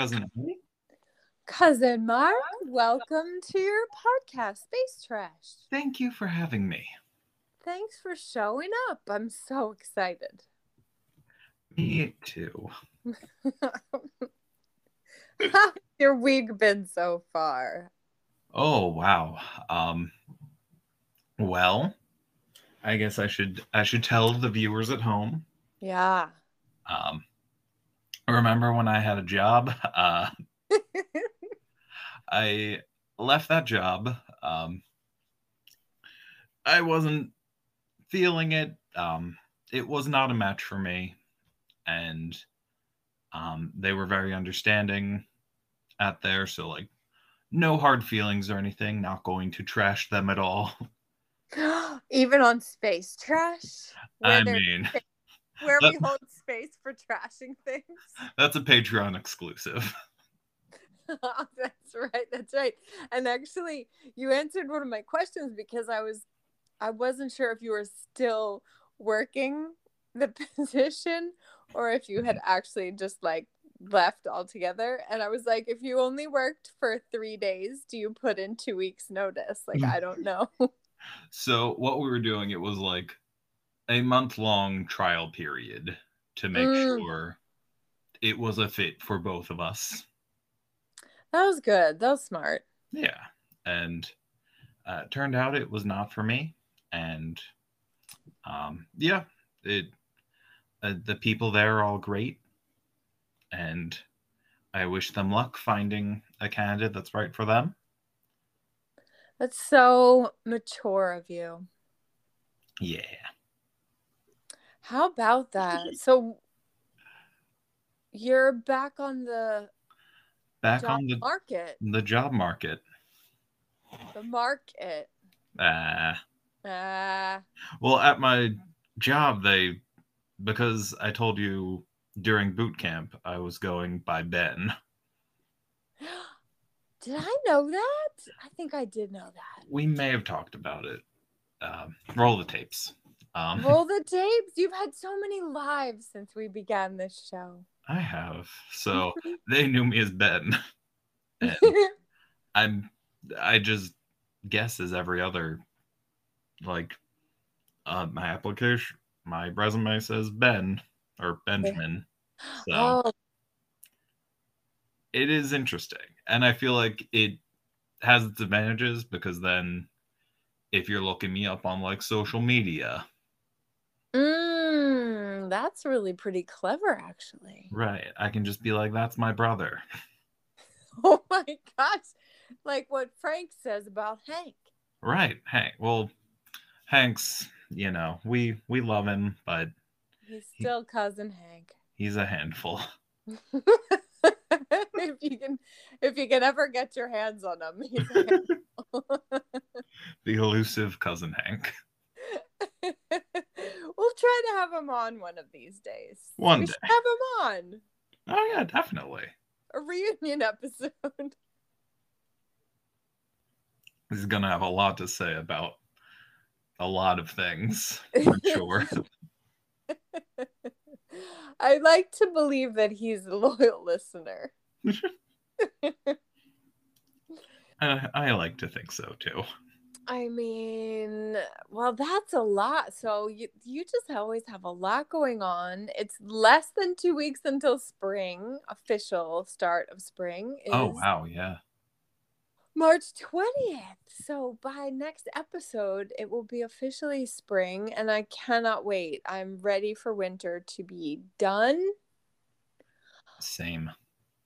cousin. Cousin Mark, welcome to your podcast, Space Trash. Thank you for having me. Thanks for showing up. I'm so excited. Me too. How's your week been so far? Oh wow. Um well, I guess I should I should tell the viewers at home. Yeah. Um remember when I had a job? Uh I left that job. Um I wasn't feeling it. Um it was not a match for me and um they were very understanding at there so like no hard feelings or anything not going to trash them at all Even on Space Trash? i mean where we hold space for trashing things. that's a patreon exclusive that's right. That's right. And actually, you answered one of my questions because I was, I wasn't sure if you were still working the position or if you had actually just like left altogether. And I was like, if you only worked for three days, do you put in two weeks' notice? Like, mm. I don't know. so what we were doing it was like a month long trial period to make Mm. sure it was a fit for both of us that was good. That was smart. yeah and uh, it turned out it was not for me and um yeah it uh, the people there are all great and i wish them luck finding a candidate that's right for them That's so mature of you. yeah How about that? So you're back on the back on the market. the job market The market. ah Ah, well at my job they because i told you during boot camp i was going by ben did I know that? I think I did know that. we may have talked about it um, roll the tapes um, Roll the tapes. You've had so many lives since we began this show. I have. So they knew me as Ben. And I'm I just guess as every other like uh my application my resume says Ben or Benjamin. So oh, it is interesting. And I feel like it has its advantages because then if you're looking me up on like social media, mm, that's really pretty clever, actually. right, I can just be like, that's my brother. Oh my gosh. Like what Frank says about Hank. Right. Hank. Well, Hank's, you know, we we love him, but He's still cousin Hank. he's a handful. if you can if you can ever get your hands on him he's a handful. The elusive cousin Hank. Try to have him on one of these days One we day. have him on Oh yeah, definitely. a reunion episode He's gonna have a lot to say about a lot of things, I'm sure. i like to believe that he's a loyal listener I, I like to think so too. I mean, well, that's a lot. So you you just always have a lot going on. It's less than two weeks until spring, official start of spring oh, is Oh wow, yeah. March 20th. So by next episode, it will be officially spring, and I cannot wait. I'm ready for winter to be done. Same.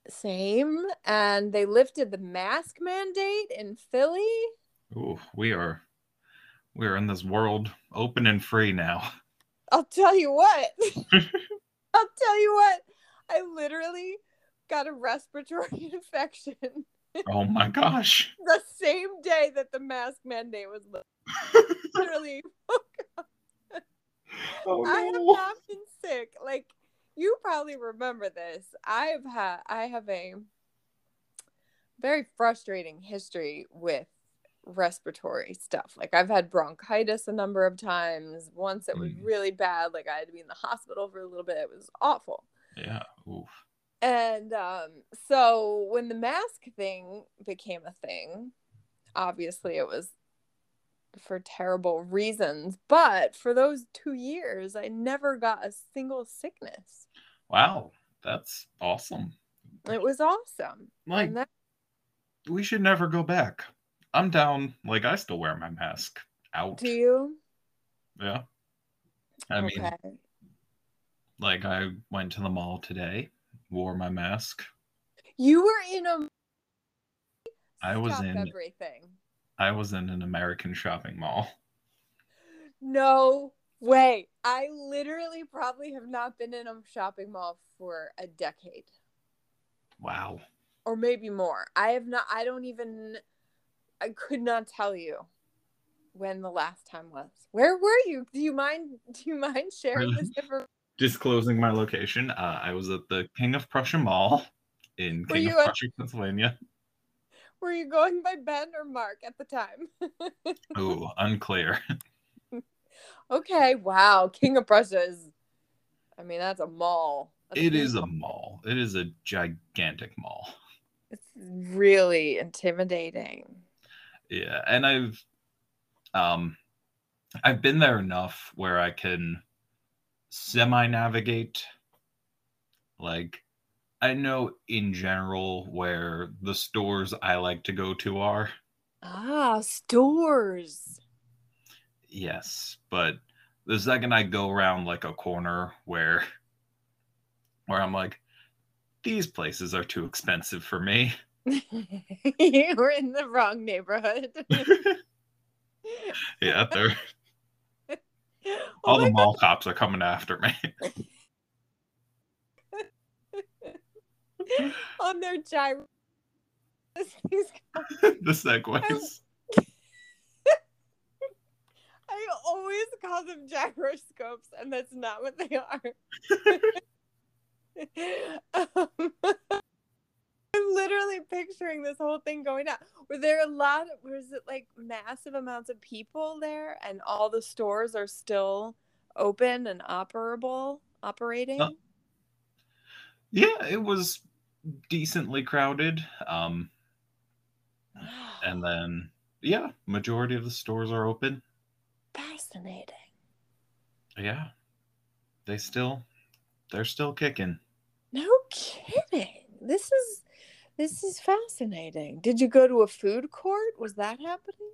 Same. And they lifted the mask mandate in Philly. Ooh, we are we are in this world open and free now. I'll tell you what. I'll tell you what. I literally got a respiratory infection Oh my gosh. the same day that the mask mandate was lifted. literally. Oh I have not been sick. Like you probably remember this. I have had I have a very frustrating history with respiratory stuff. Like I've had bronchitis a number of times. Once it was Mm. really bad, like I had to be in the hospital for a little bit. It was awful. Yeah. Oof. And um, so when the mask thing became a thing, obviously it was for terrible reasons. But for those two years, I never got a single sickness. Wow, that's awesome. It was awesome. Like, that, we should never go back. I'm down. Like, I still wear my mask out. do you? Yeah. I mean, like, I went to the mall today, wore my mask. You were in a. I was in- everything. I was in an American shopping mall. No way. I literally probably have not been in a shopping mall for a decade Wow. or maybe more. I have not, I don't even, I could not tell you when the last time was. Where were you? Do you mind, do you mind sharing this information? Disclosing my location, uh, I was at the King of Prussia Mall in Were King of Prussia, Pennsylvania. Were you going by Ben or Mark at the time? Ooh, unclear. okay. Wow. King of Prussia is, I mean, that's a mall. That's It is a mall. It is a gigantic mall. It's really intimidating. Yeah, and I've um I've been there enough where I can semi navigate like I know in general where the stores I like to go to are. Ah, stores. Yes, but the second I go around like a corner where where I'm like these places are too expensive for me. you were in the wrong neighborhood. yeah, they're oh all the mall cops are coming after me. On their gyro. The segways. I always call them gyroscopes, and that's not what they are. um, I'm literally picturing this whole thing going down. Were there a lot? Of, was it like massive amounts of people there, and all the stores are still open and operable, operating? Uh, Yeah, it was decently crowded. Um and then yeah, majority of the stores are open. Fascinating. Yeah. They still they're still kicking. No kidding. This is this is fascinating. Did you go to a food court? Was that happening?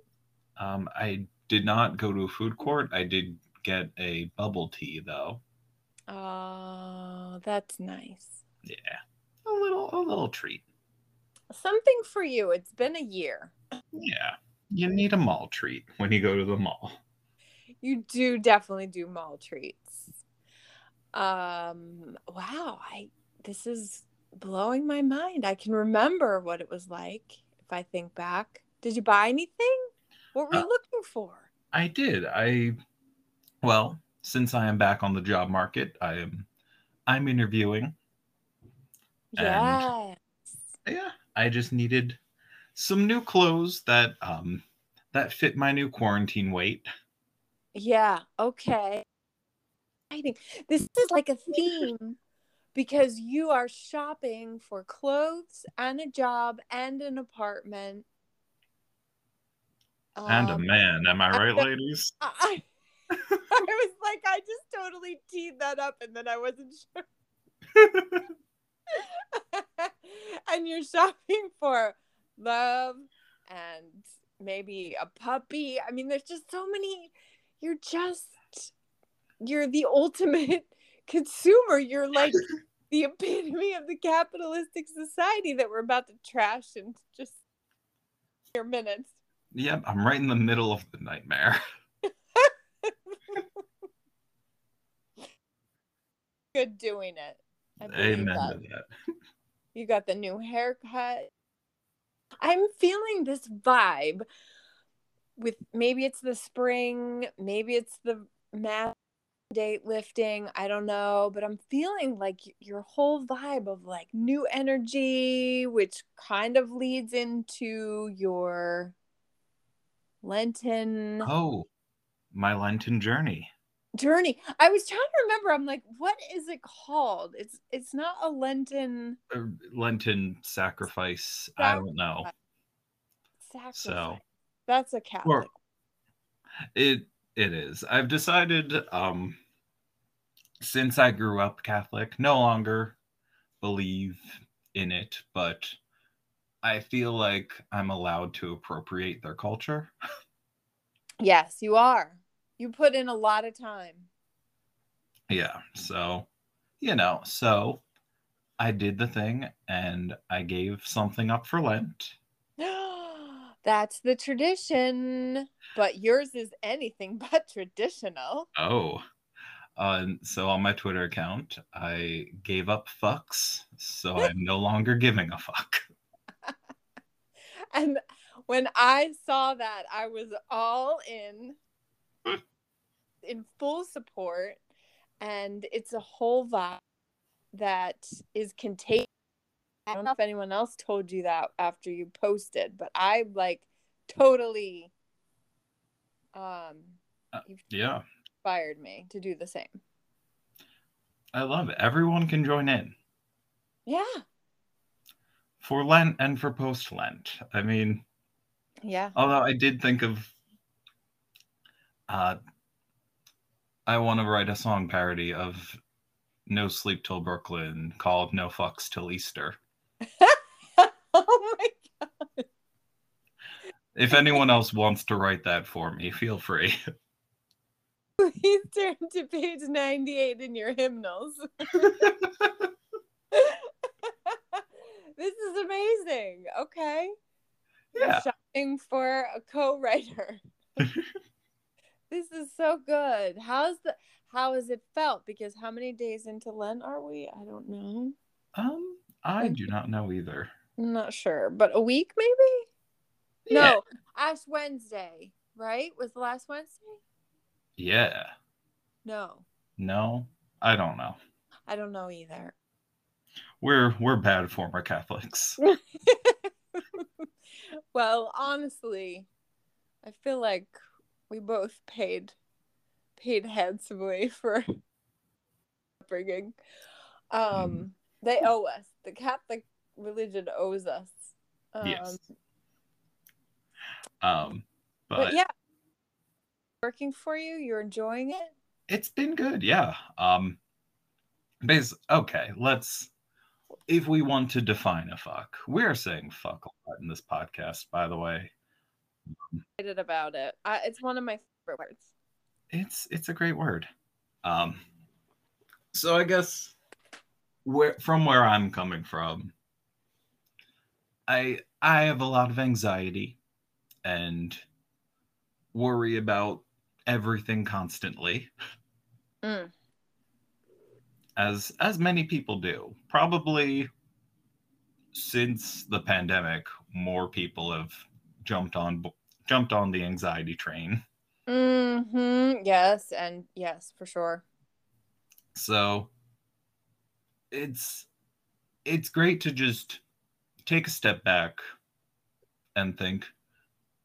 Um I did not go to a food court. I did get a bubble tea though. Oh, that's nice. Yeah. A little a little treat. Something for you. It's been a year. Yeah. You need a mall treat when you go to the mall. You do definitely do mall treats. Um, wow, I this is blowing my mind. I can remember what it was like if I think back. Did you buy anything? What were you Uh, looking for? I did. I well, since I am back on the job market, I am I'm interviewing. Yeah. Yeah, I just needed some new clothes that um that fit my new quarantine weight. Yeah, okay. I think This is like a theme because you are shopping for clothes and a job and an apartment. and a Um, man, am I I right, know- ladies? I, I was like, I just totally teed that up and then I wasn't sure. and you're shopping for love and maybe a puppy. I mean, there's just so many. You're just, you're the ultimate consumer. You're like the epitome of the capitalistic society that we're about to trash in just your minutes. yep, I'm right in the middle of the nightmare. Good doing it. Amen that. to that. You got the new haircut. I'm feeling this vibe with maybe it's the spring, maybe it's the mandate lifting. I don't know, but I'm feeling like your whole vibe of like new energy, which kind of leads into your Lenten. Oh, my Lenten journey. journey. I was trying to remember. I'm like, what is it called? It's it's not a Lenten A Lenten sacrifice. I don't know. sacrifice. So That's a Catholic. it it is. I've decided um since I grew up Catholic, no longer believe in it, but I feel like I'm allowed to appropriate their culture. Yes, you are. You put in a lot of time. Yeah. So, you know, so I did the thing and I gave something up for Lent. That's the tradition, but yours is anything but traditional. Oh. Uh, so on my Twitter account, I gave up fucks, so I'm no longer giving a fuck. And when I saw that, I was all in, in full support. And it's a whole vibe that is contagious. I don't know if anyone else told you that after you posted, but I like totally um Yeah, inspired me to do the same. I love it. Everyone can join in Yeah. for Lent and for post Lent. I mean, Yeah. although I did think of, uh, I want to write a song parody of No Sleep Till Brooklyn called No Fucks Till Easter. oh my God. If anyone else wants to write that for me, feel free. please turn to page 98 in your hymnals. this is amazing. Okay. You're yeah. shopping for a co-writer. this is so good. How's the how has it felt? Because how many days into Lent are we? I don't know. Um, I do not know either. I'm not sure, but a week maybe? Yeah. No, Ash Wednesday, right? Was the last Wednesday? Yeah. No, No, I don't know. I don't know either. We're we're bad former Catholics. well, honestly, I feel like we both paid paid handsomely for upbringing. Um, they owe us. The Catholic religion owes us. Um, Yes. Um, but, but yeah, working for you. You're enjoying it. it's been good. Yeah. Um, bas- okay. Let's. If we want to define a fuck, we're saying fuck a lot in this podcast. By the way, Excited about it. I, it's one of my favorite words. it's it's a great word. Um, so I guess where from where I'm coming from, I I have a lot of anxiety and worry about everything constantly, Mm. as as many people do. Probably since the pandemic, more people have jumped on jumped on the anxiety train. Hmm. Yes, and yes, for sure. So it's it's great to just take a step back and think,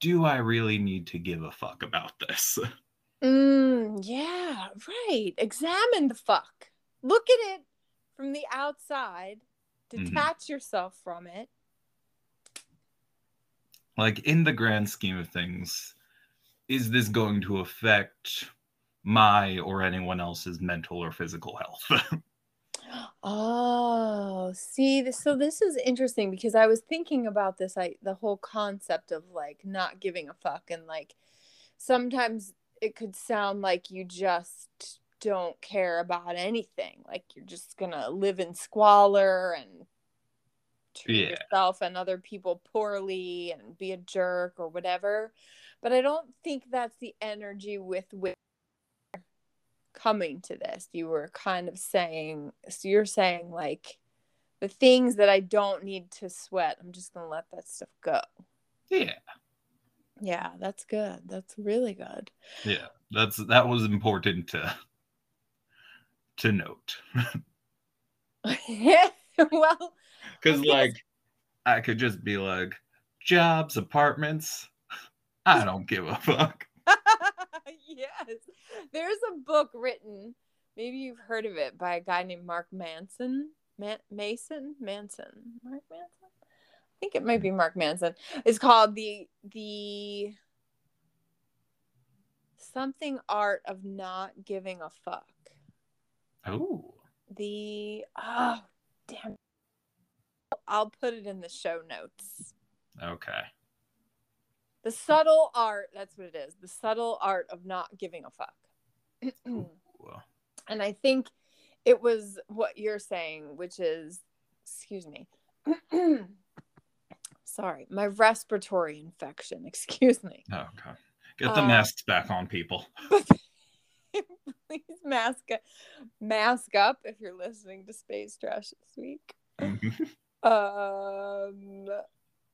do I really need to give a fuck about this? Mm, yeah, right. Examine the fuck. Look at it from the outside. Mhm. Detach yourself from it. like in the grand scheme of things, is this going to affect my or anyone else's mental or physical health? Oh, see, this, so this is interesting because I was thinking about this, I the whole concept of like not giving a fuck and like sometimes it could sound like you just don't care about anything, like you're just gonna live in squalor and treat Yeah. yourself and other people poorly and be a jerk or whatever. But I don't think that's the energy with which coming to this you were kind of saying so you're saying like the things that i don't need to sweat i'm just gonna let that stuff go yeah, yeah that's good that's really good yeah. That's that was important to to note. well Because, like, I could just be like, jobs, apartments. I don't give a fuck. yes There's a book written, maybe you've heard of it, by a guy named Mark Manson. Man- Mason? Manson. Mark Manson? I think it might be Mark Manson. It's called the the something art of not giving a fuck. Oh. The oh damn I'll put it in the show notes. Okay. The subtle art, that's what it is. The subtle art of not giving a fuck. And I think it was what you're saying, which is, excuse me. Sorry, my respiratory infection. Excuse me. Oh, okay. Get the Uh, masks back on, people. Please mask mask up if you're listening to Space Trash this week. Um,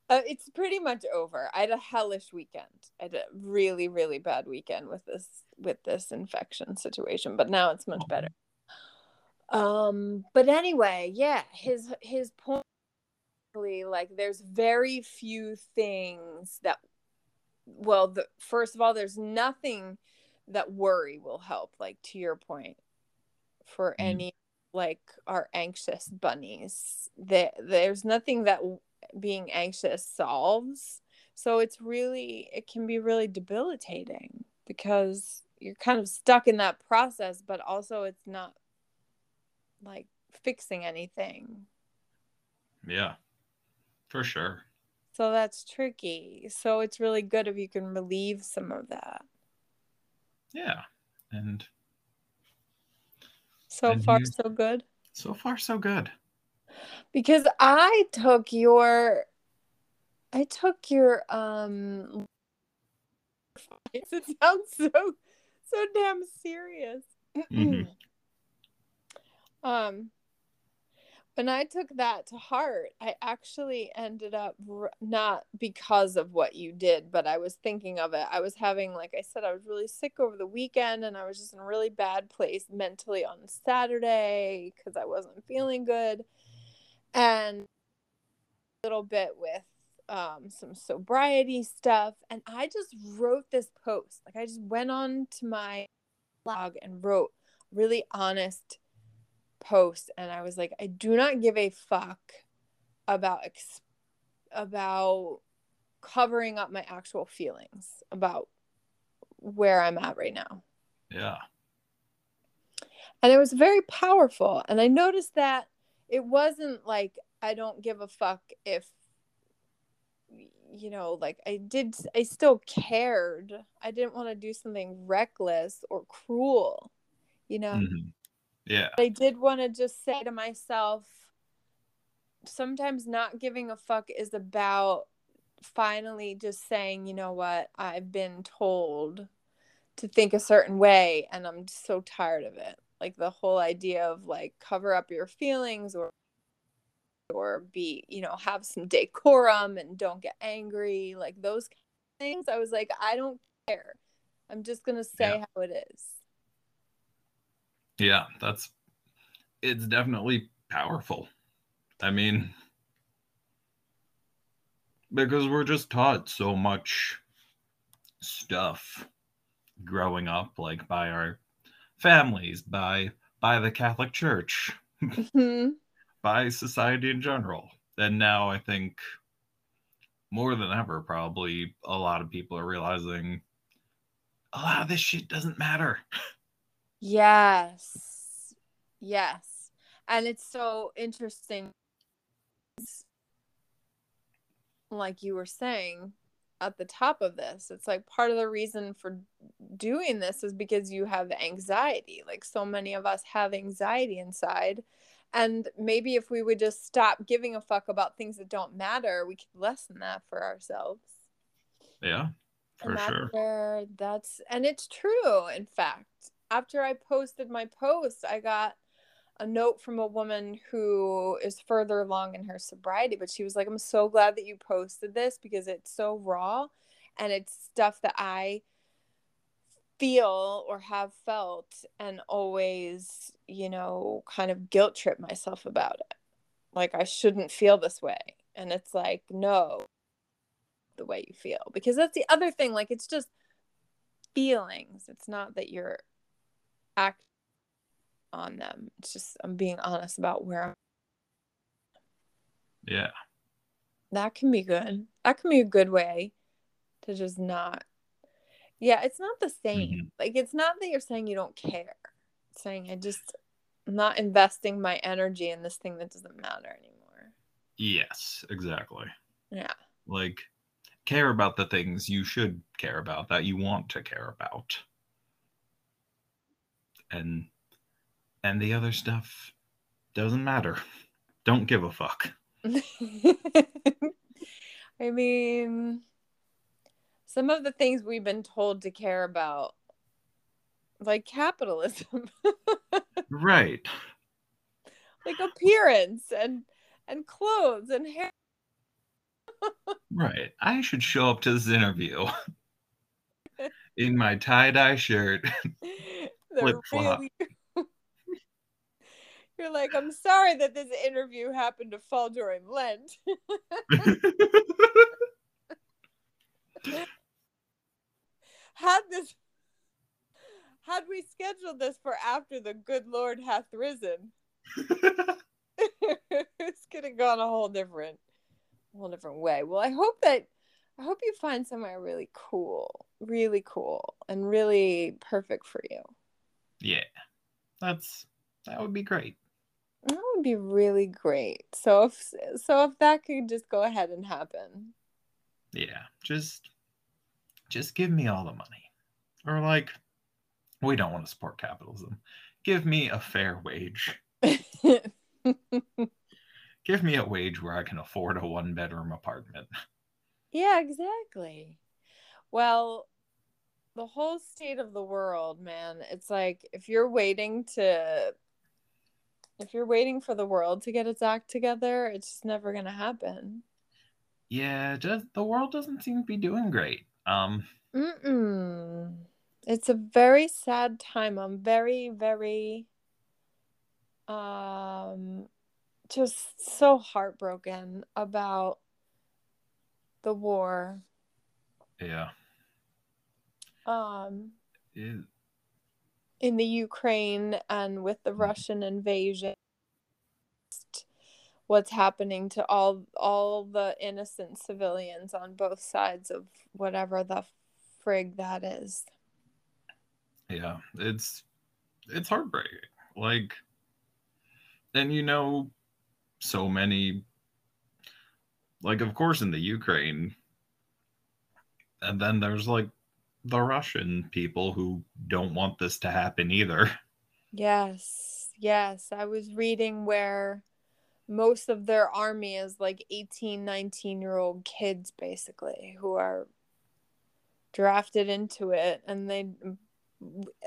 uh, it's pretty much over. I had a hellish weekend. I had a really, really bad weekend with this with this infection situation, but now it's much better. Um, but anyway, yeah, his his point like there's very few things that well, the first of all, there's nothing that worry will help, like to your point, for Mm. any like our anxious bunnies. There, there's nothing that being anxious solves. So it's really, it can be really debilitating because you're kind of stuck in that process, but also it's not like fixing anything. yeah. For sure. So that's tricky. So it's really good if you can relieve some of that. Yeah. And So And far, you- so good. so far, so good. Because I took your, I took your, um, it sounds so, so damn serious. Mhm. um, when I took that to heart, I actually ended up r- not because of what you did, but I was thinking of it. I was having, like I said, I was really sick over the weekend and I was just in a really bad place mentally on Saturday because I wasn't feeling good. And a little bit with um, some sobriety stuff. And I just wrote this post. Like, I just went on to my blog and wrote really honest post and I was like I do not give a fuck about ex- about covering up my actual feelings about where I'm at right now. Yeah. And it was very powerful and I noticed that it wasn't like I don't give a fuck if you know like I did I still cared. I didn't want to do something reckless or cruel. You know. Mhm. Yeah. I did want to just say to myself sometimes not giving a fuck is about finally just saying, you know what, I've been told to think a certain way and I'm just so tired of it. Like the whole idea of like cover up your feelings or or be, you know, have some decorum and don't get angry, like those things. I was like, I don't care. I'm just going to say Yeah. how it is. Yeah. That's, it's definitely powerful. I mean, because we're just taught so much stuff growing up, like by our families, by by the Catholic Church, Mhm. by society in general. And now I think more than ever, probably a lot of people are realizing a lot of this shit doesn't matter. Yes. Yes. And it's so interesting. Like you were saying at the top of this, it's like part of the reason for doing this is because you have anxiety. Like so many of us have anxiety inside. And maybe if we would just stop giving a fuck about things that don't matter, we could lessen that for ourselves. Yeah, for and that's sure. where that's and it's true in fact after i posted my post i got a note from a woman who is further along in her sobriety but she was like i'm so glad that you posted this because it's so raw and it's stuff that i feel or have felt and always you know kind of guilt trip myself about it. Like i shouldn't feel this way. And it's like no the way you feel. Because that's the other thing like it's just feelings. It's not that you're act on them. It's just I'm being honest about where I'm Yeah. that can be good. That can be a good way to just not. Yeah, it's not the same. Mhm. Like it's not that you're saying you don't care. It's saying I just I'm not investing my energy in this thing that doesn't matter anymore. Yes, exactly. Yeah. Like care about the things you should care about that you want to care about. And and the other stuff doesn't matter. Don't give a fuck. I mean, some of the things we've been told to care about, like capitalism, Right. like appearance and and clothes and hair. Right. I should show up to this interview in my tie-dye shirt. They're Flip-flop. really- You're like, I'm sorry that this interview happened to fall during Lent. had this had we scheduled this for after the good Lord hath risen, it's gonna go in a whole different whole different way. Well, I hope that I hope you find somewhere really cool, really cool, and really perfect for you. Yeah. That's that would be great. That would be really great. So if so if that could just go ahead and happen. Yeah. Just just give me all the money. Or like we don't want to support capitalism. Give me a fair wage. Give me a wage where I can afford a one bedroom apartment. Yeah, exactly. Well, the whole state of the world, man, it's like if you're waiting to if you're waiting for the world to get its act together, it's just never going to happen. Yeah, just the world doesn't seem to be doing great. Um Mm-mm. It's a very sad time. I'm very, very um just so heartbroken about the war. yeah. Um It- in the Ukraine and with the Mhm. Russian invasion what's happening to all all the innocent civilians on both sides of whatever the frig that is. yeah, it's it's heartbreaking. Like and you know so many like of course in the Ukraine and then there's like the Russian people who don't want this to happen either. Yes. Yes, I was reading where most of their army is like 18, 19 year old kids basically who are drafted into it and they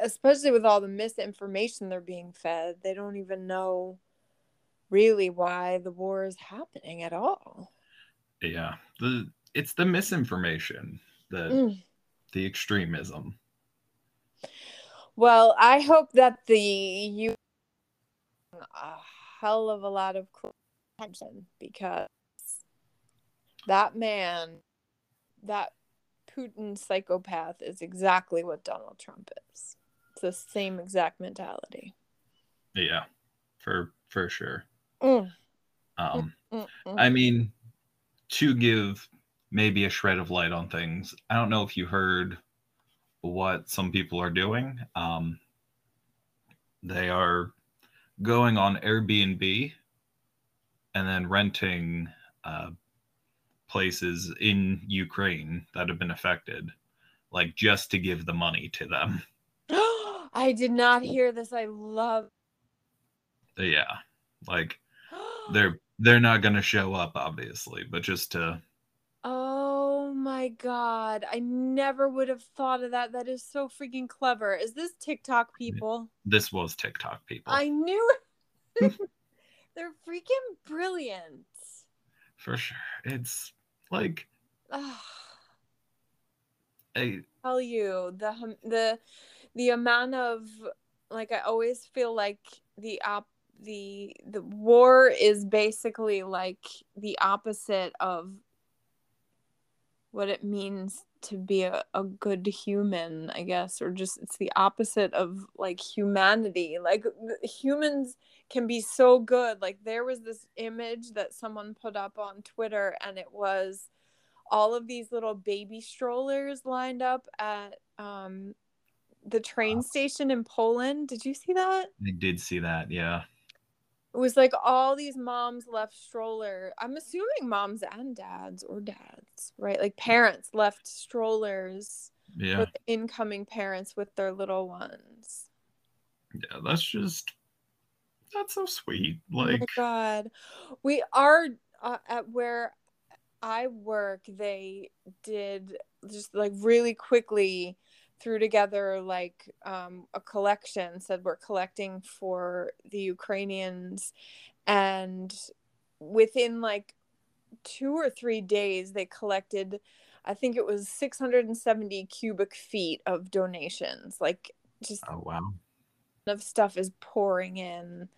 especially with all the misinformation they're being fed, they don't even know really why the war is happening at all. Yeah. The it's the misinformation, the Mm. The extremism. Well, I hope that the you a hell of a lot of attention because that man, that Putin psychopath, is exactly what Donald Trump is. It's the same exact mentality. Yeah. For for sure. Mm, Um mm, mm. I mean, to give maybe a shred of light on things, I don't know if you heard what some people are doing. Um, they are going on Airbnb and then renting uh, places in Ukraine that have been affected, like just to give the money to them. I did not hear this. I love. Yeah, like they're they're not going to show up, obviously, but just to my god. I never would have thought of that. That is so freaking clever. Is this TikTok people? this was TikTok people. I knew it. They're freaking brilliant. for sure. It's like I tell you the the the amount of like I always feel like the op the the war is basically like the opposite of what it means to be a, a good human, I guess, or just it's the opposite of like humanity. Like humans can be so good. Like there was this image that someone put up on Twitter and it was all of these little baby strollers lined up at um the train station in Poland. Did you see that? I did see that, yeah. It was like all these moms left stroller. I'm assuming moms and dads or dads, right? Like parents left strollers Yeah. with incoming parents with their little ones. Yeah, that's just that's so sweet. oh Like my god. We are uh, at where I work, they did just like really quickly threw together like um, a collection said we're collecting for the ukrainians. And within like two or three days they collected i think it was 670 cubic feet of donations. Like just oh wow. of stuff is pouring in.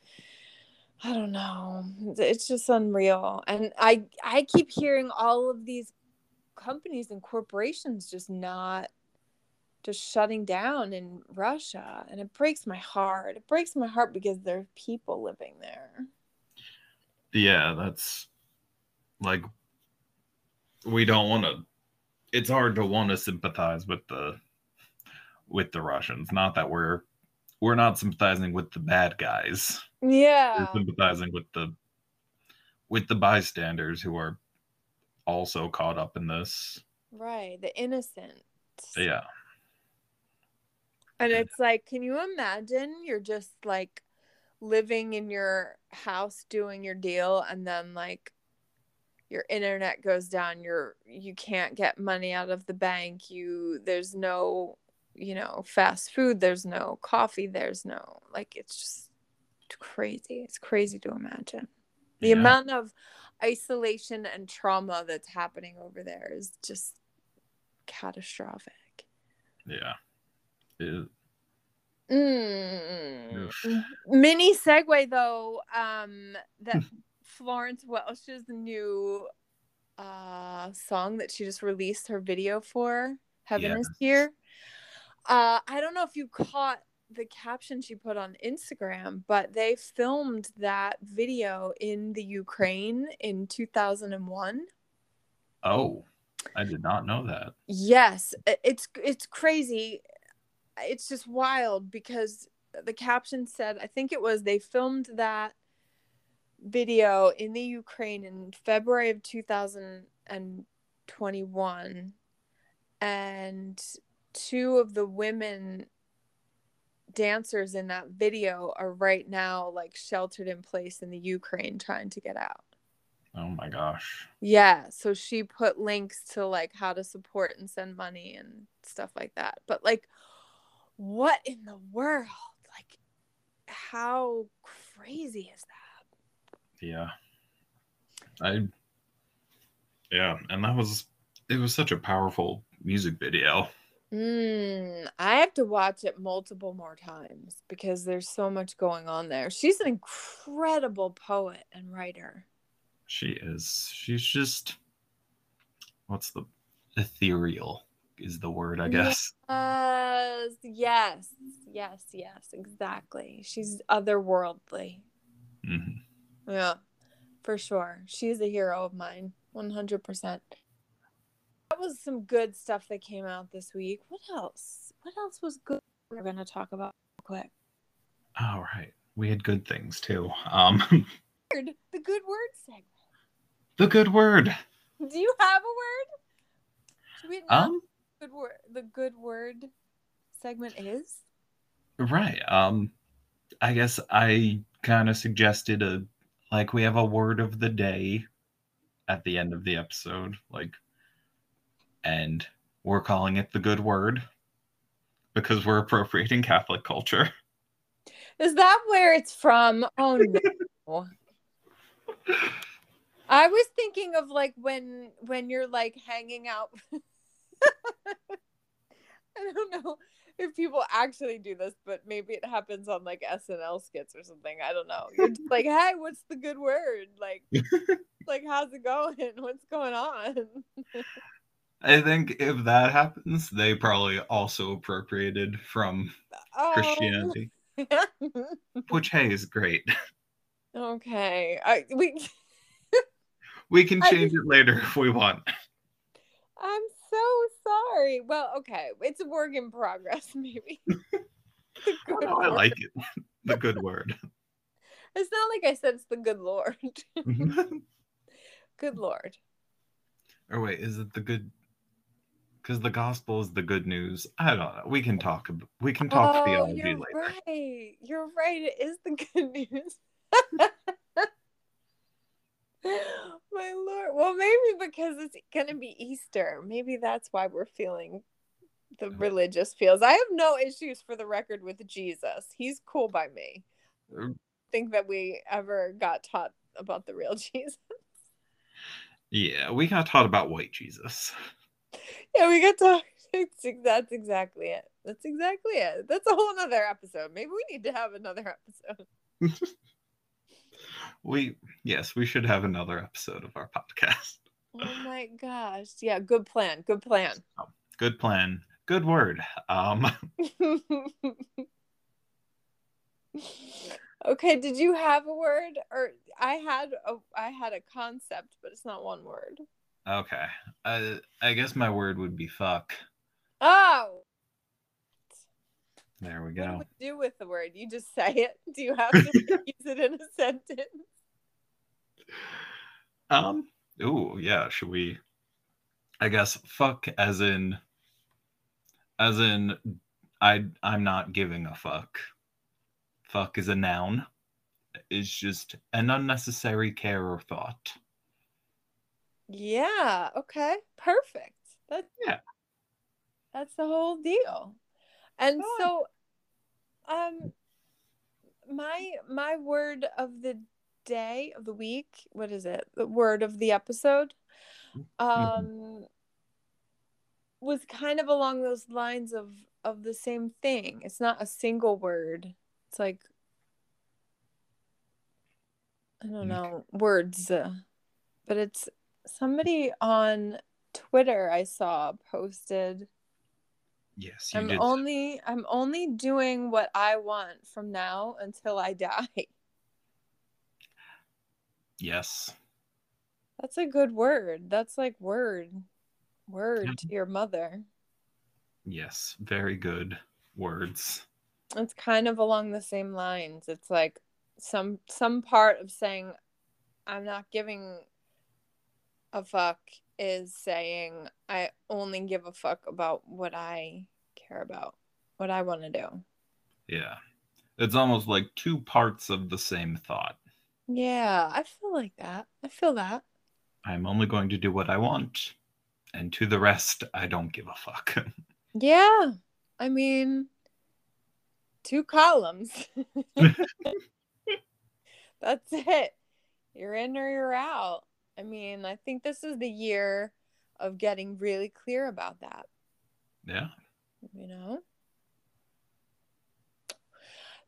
I don't know. It's just unreal. And i i keep hearing all of these companies and corporations just not just shutting down in russia and it breaks my heart it breaks my heart because there are people living there Yeah, that's like we don't want to it's hard to want to sympathize with the with the Russians. Not that we're we're not sympathizing with the bad guys. yeah We're sympathizing with the with the bystanders who are also caught up in this. right the innocent Yeah. And it's like, can you imagine you're just like living in your house doing your deal and then like your internet goes down, you're you can't get money out of the bank, you there's no, you know, fast food, there's no coffee, there's no like it's just crazy. It's crazy to imagine. The Yeah. amount of isolation and trauma that's happening over there is just catastrophic. Yeah. It- Mm. Mini segue though, um, that Florence Welch's new uh song that she just released her video for, Heaven is Here. Uh, I don't know if you caught the caption she put on Instagram, but they filmed that video in the Ukraine in 2001. oh, I did not know that. Yes, it's it's crazy. It's just wild because the caption said, I think it was they filmed that video in the Ukraine in February of 2021 and two of the women dancers in that video are right now like sheltered in place in the Ukraine trying to get out. Oh my gosh. Yeah, so she put links to like how to support and send money and stuff like that. But like what in the world? Like how crazy is that? Yeah. I Yeah, and that was it was such a powerful music video. Mm, I have to watch it multiple more times because there's so much going on there. She's an incredible poet and writer. She is. She's just what's the ethereal is the word, I guess. Uh, yes, yes, yes, exactly. She's otherworldly. Mhm. Yeah, for sure. She's a hero of mine, 100%. That was some good stuff that came out this week. What else? What else was good? We're going to talk about real quick. All right. We had good things too. Um The good word segment. the good word. Do you have a word? Should we Um good word the good word segment is? right. Um I guess I kind of suggested a like we have a word of the day at the end of the episode like and we're calling it the good word because we're appropriating Catholic culture. Is that where it's from? Oh no. I was thinking of like when when you're like hanging out. I don't know if people actually do this, but maybe it happens on like SNL skits or something. I don't know. You're just like, hey, what's the good word? Like, like how's it going? What's going on? I think if that happens, they probably also appropriated from Oh. Christianity, which hey is great. okay. I we We can I- change it later if we want. Sorry. Well, okay. It's a work in progress, maybe. Oh, no, I like it. The good word. It's not like I said it's the good Lord. Mm-hmm. good Lord. or wait, is it the good? Because the gospel is the good news. I don't know. We can talk. We can talk oh, theology you're later. right. You're right. It is the good news. My lord. Well, maybe because it's gonna be Easter. Maybe that's why we're feeling the religious feels. I have no issues for the record with Jesus. He's cool by me. Uh, think that we ever got taught about the real Jesus. Yeah, we got taught about white Jesus. yeah, we got taught. That's exactly it. That's exactly it. That's a whole nother episode. Maybe we need to have another episode. We yes, we should have another episode of our podcast. Oh my gosh. Yeah, good plan. Good plan. Good plan. Good word. Um, okay, did you have a word or I had a I had a concept, but it's not one word. okay. Uh, I guess my word would be fuck. Oh, There we what do go. we do with the word? You just say it. Do you have to use it in a sentence? Um. Ooh, yeah. Should we? I guess fuck as in. As in, I I'm not giving a fuck. Fuck is a noun. It's just an unnecessary care or thought. Yeah. Okay. Perfect. That's Yeah. That's the whole deal. And so, um, my my word of the day of the week. What is it? The word of the episode. Um, was kind of along those lines of of the same thing. It's not a single word. It's like I don't know words, but it's somebody on Twitter I saw posted. Yes, you I'm did. only I'm only doing what I want from now until I die. Yes. That's a good word. That's like word. Word Yeah. to your mother. Yes. Very good words. It's kind of along the same lines. It's like some some part of saying I'm not giving a fuck is saying I only give a fuck about what I care about, what I want to do. Yeah. It's almost like two parts of the same thought. Yeah, I feel like that. I feel that. I'm only going to do what I want. And to the rest, I don't give a fuck. Yeah. I mean, two columns. That's it. You're in or you're out. I mean, I think this is the year of getting really clear about that, yeah. you know?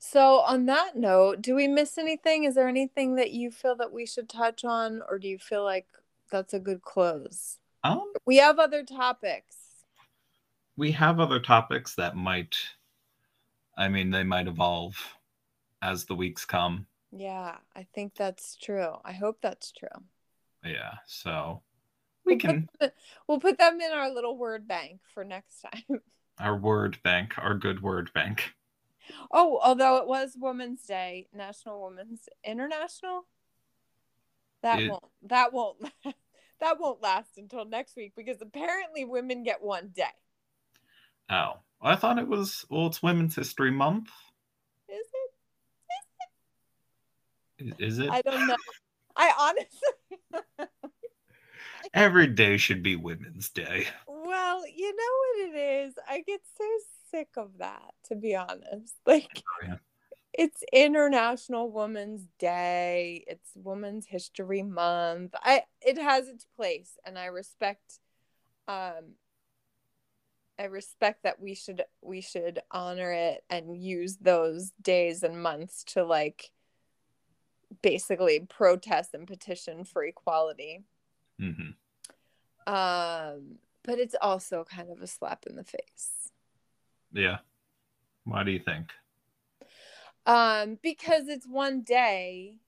So, on that note, do we miss anything? Is there anything that you feel that we should touch on, or do you feel like that's a good close? Um, We have other topics. we have other topics that might, I mean, they might evolve as the weeks come. Yeah, I think that's true. I hope that's true. Yeah. So we We'll put can, them- we'll put them in our little word bank for next time. our word bank, our good word bank. Oh, although it was Women's Day, National Women's International. That It- won't that won't that won't last until next week because apparently women get one day. Oh, I thought it was, well, it's Women's History Month. Is it? I- Is it? I don't know. I honestly Every day should be Women's Day. well, you know what it is? I get so sick of that, to be honest. Like yeah. it's International Women's Day. It's Women's History Month. I it has its place and I respect um I respect that we should we should honor it and use those days and months to like basically protest and petition for equality. Mm-hmm. Um but it's also kind of a slap in the face. Yeah. Why do you think? Um, because it's one day.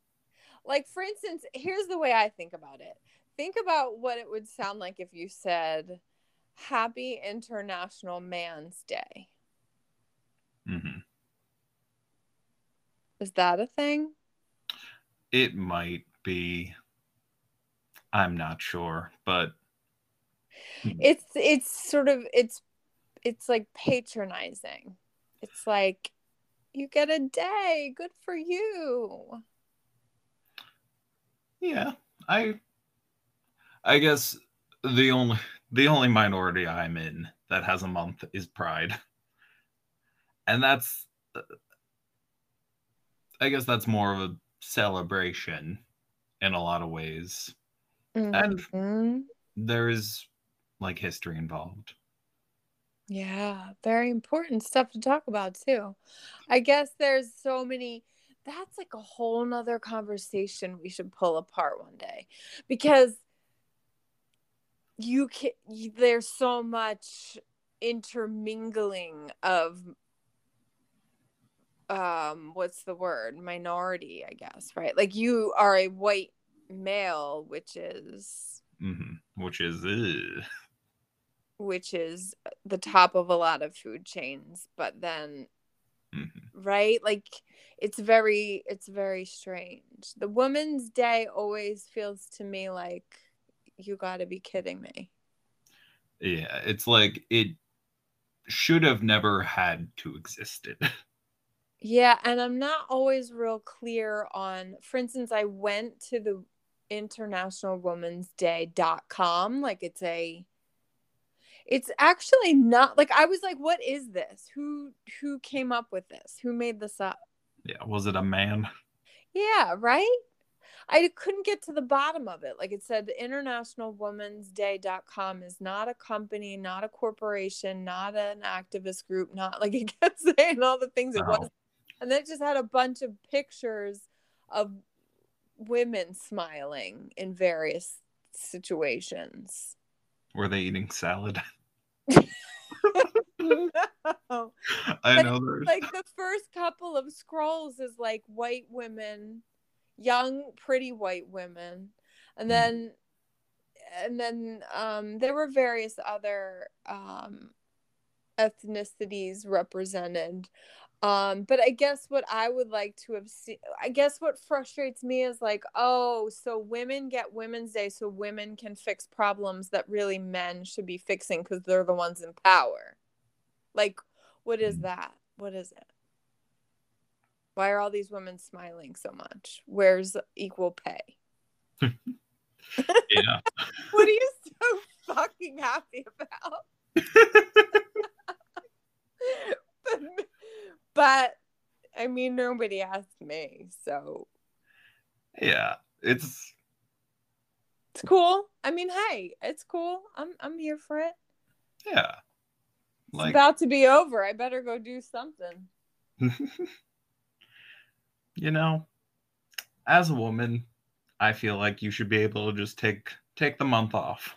Like, for instance, here's the way I think about it. Think about what it would sound like if you said, Happy International Man's Day. Mm-hmm. Is that a thing? It might be. I'm not sure, but It's it's sort of it's it's like patronizing. It's like you get a day, good for you. yeah, I I guess the only the only minority I'm in that has a month is Pride. And that's I guess that's more of a celebration in a lot of ways. And Mhm. there is like history involved. Yeah, very important stuff to talk about too. I guess there's so many that's like a whole nother conversation we should pull apart one day because you can there's so much intermingling of um what's the word minority i guess right like you are a white male which is hmm Which is. Which is the top of a lot of food chains but then Mhm. right like it's very it's very strange the women's day always feels to me like you got to be kidding me Yeah, it's like it should have never had to existed. yeah and i'm not always real clear on for instance i went to the international women's day.com like it's a it's actually not like i was like what is this who who came up with this who made this up yeah, was it a man? Yeah, right? I couldn't get to the bottom of it. Like it said, the International Women's Day.com is not a company, not a corporation, not an activist group, not like it kept saying all the things it No. was. And then it just had a bunch of pictures of women smiling in various situations. Were they eating salad? no. I know there's like the first couple of scrolls is like white women young pretty white women and Mm. then and then um there were various other um ethnicities represented um but i guess what i would like to have seen i guess what frustrates me is like oh so women get women's day so women can fix problems that really men should be fixing because they're the ones in power. Like what is Mm. that? What is it? Why are all these women smiling so much? Where's equal pay? Yeah. what are you so fucking happy about but, I mean, nobody asked me, so Yeah. It's it's cool. I mean, hey, it's cool. I'm I'm here for it. yeah. It's Like about to be over. I better go do something. you know, as a woman, I feel like you should be able to just take take the month off.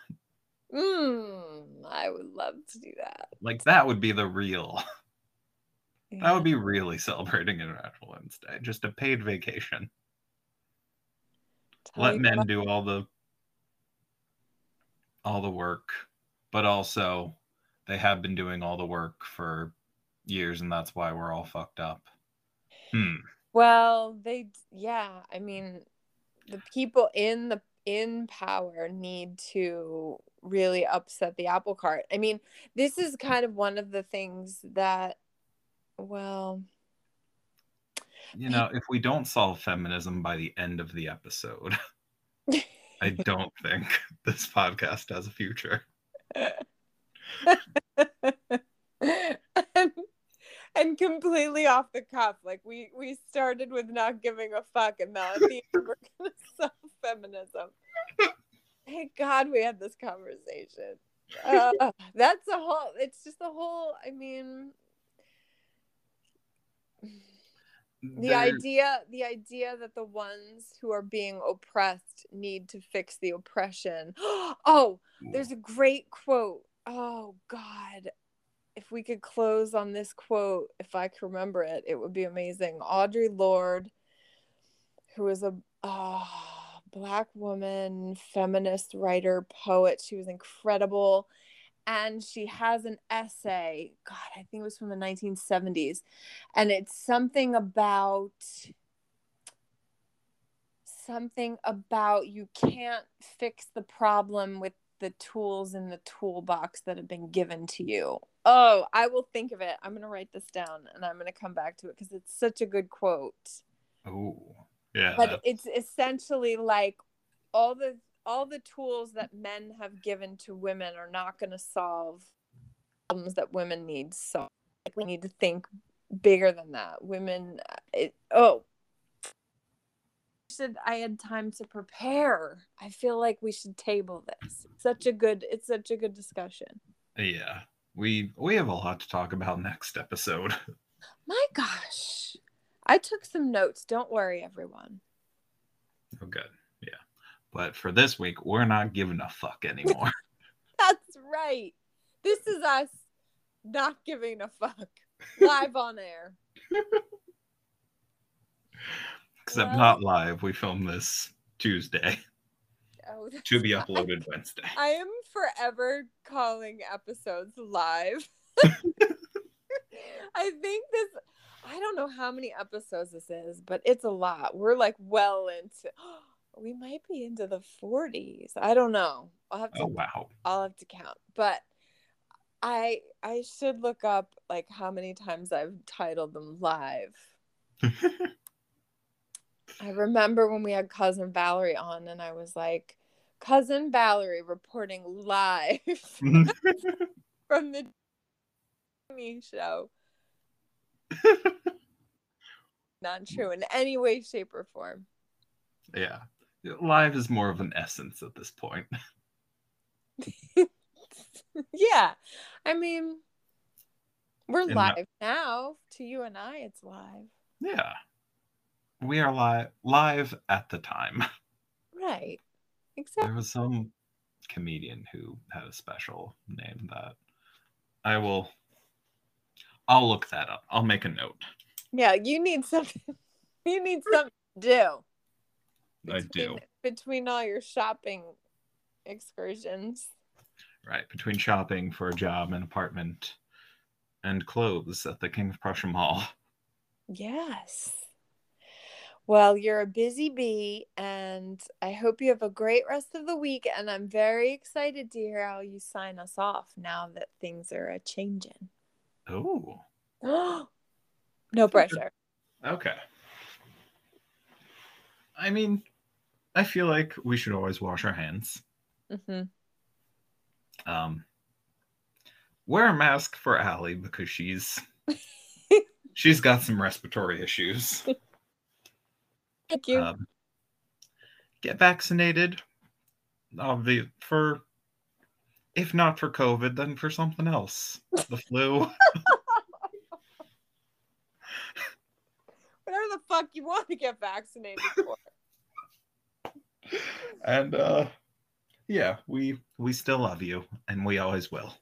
Mm, I would love to do that. Like that would be the real. That would be really celebrating International Women's Day. Just a paid vacation. Tell Let men do all the all the work, but also they have been doing all the work for years, and that's why we're all fucked up. Hmm. Well, they yeah, I mean, the people in the in power need to really upset the apple cart. I mean, this is kind of one of the things that well, You know, if we don't solve feminism by the end of the episode, I don't think this podcast has a future. and, and completely off the cuff. Like we we started with not giving a fuck, and now at the end we're gonna solve feminism. Thank God we had this conversation. Uh, that's a whole. It's just a whole. I mean, the idea the idea that the ones who are being oppressed need to fix the oppression. oh, there's a great quote. Oh God. If we could close on this quote, if I could remember it, it would be amazing. Audre Lorde, who is a oh, black woman, feminist writer, poet. She was incredible. And she has an essay. God, I think it was from the 1970s. And it's something about something about you can't fix the problem with the tools in the toolbox that have been given to you. Oh, I will think of it. I'm going to write this down and I'm going to come back to it because it's such a good quote. Oh, yeah. But it's essentially like all the all the tools that men have given to women are not going to solve problems that women need solved. Like we need to think bigger than that. Women, uh, it, oh, should I had time to prepare. I feel like we should table this. such a good it's such a good discussion. Yeah. We we have a lot to talk about next episode. My gosh. I took some notes. Don't worry everyone. Oh good. But for this week, we're not giving a fuck anymore. That's right. This is us not giving a fuck live on air. Except well, not live. We filmed this Tuesday. Oh, to be uploaded. Wednesday. I am forever calling episodes live. I think this I don't know how many episodes this is, but it's a lot. We're like well into we might be into the 40s. I don't know. I'll have oh, to Oh wow. I'll have to count. But I I should look up like how many times I've titled them live. I remember when we had cousin Valerie on, and I was like, cousin Valerie reporting live from the me show. Not true in any way, shape, or form. Yeah. Live is more of an essence at this point. yeah. I mean, we're live now. To you and I, it's live. Yeah we are live live at the time. Right. Exactly. There was some comedian who had a special name that I will I'll look that up. I'll make a note. Yeah, you need something you need something to do. Between, I do. Between all your shopping excursions. Right. Between shopping for a job, and apartment, and clothes at the King of Prussia Mall. Yes. Well, you're a busy bee, and I hope you have a great rest of the week. And I'm very excited to hear how you sign us off now that things are a changing. Oh. no pressure. Okay. I mean, I feel like we should always wash our hands. Mm-hmm. Um, wear a mask for Allie because she's she's got some respiratory issues. Thank you. Um, get vaccinated. the for if not for COVID, then for something else. The flu. Whatever the fuck you want to get vaccinated for. And uh yeah, we we still love you and we always will.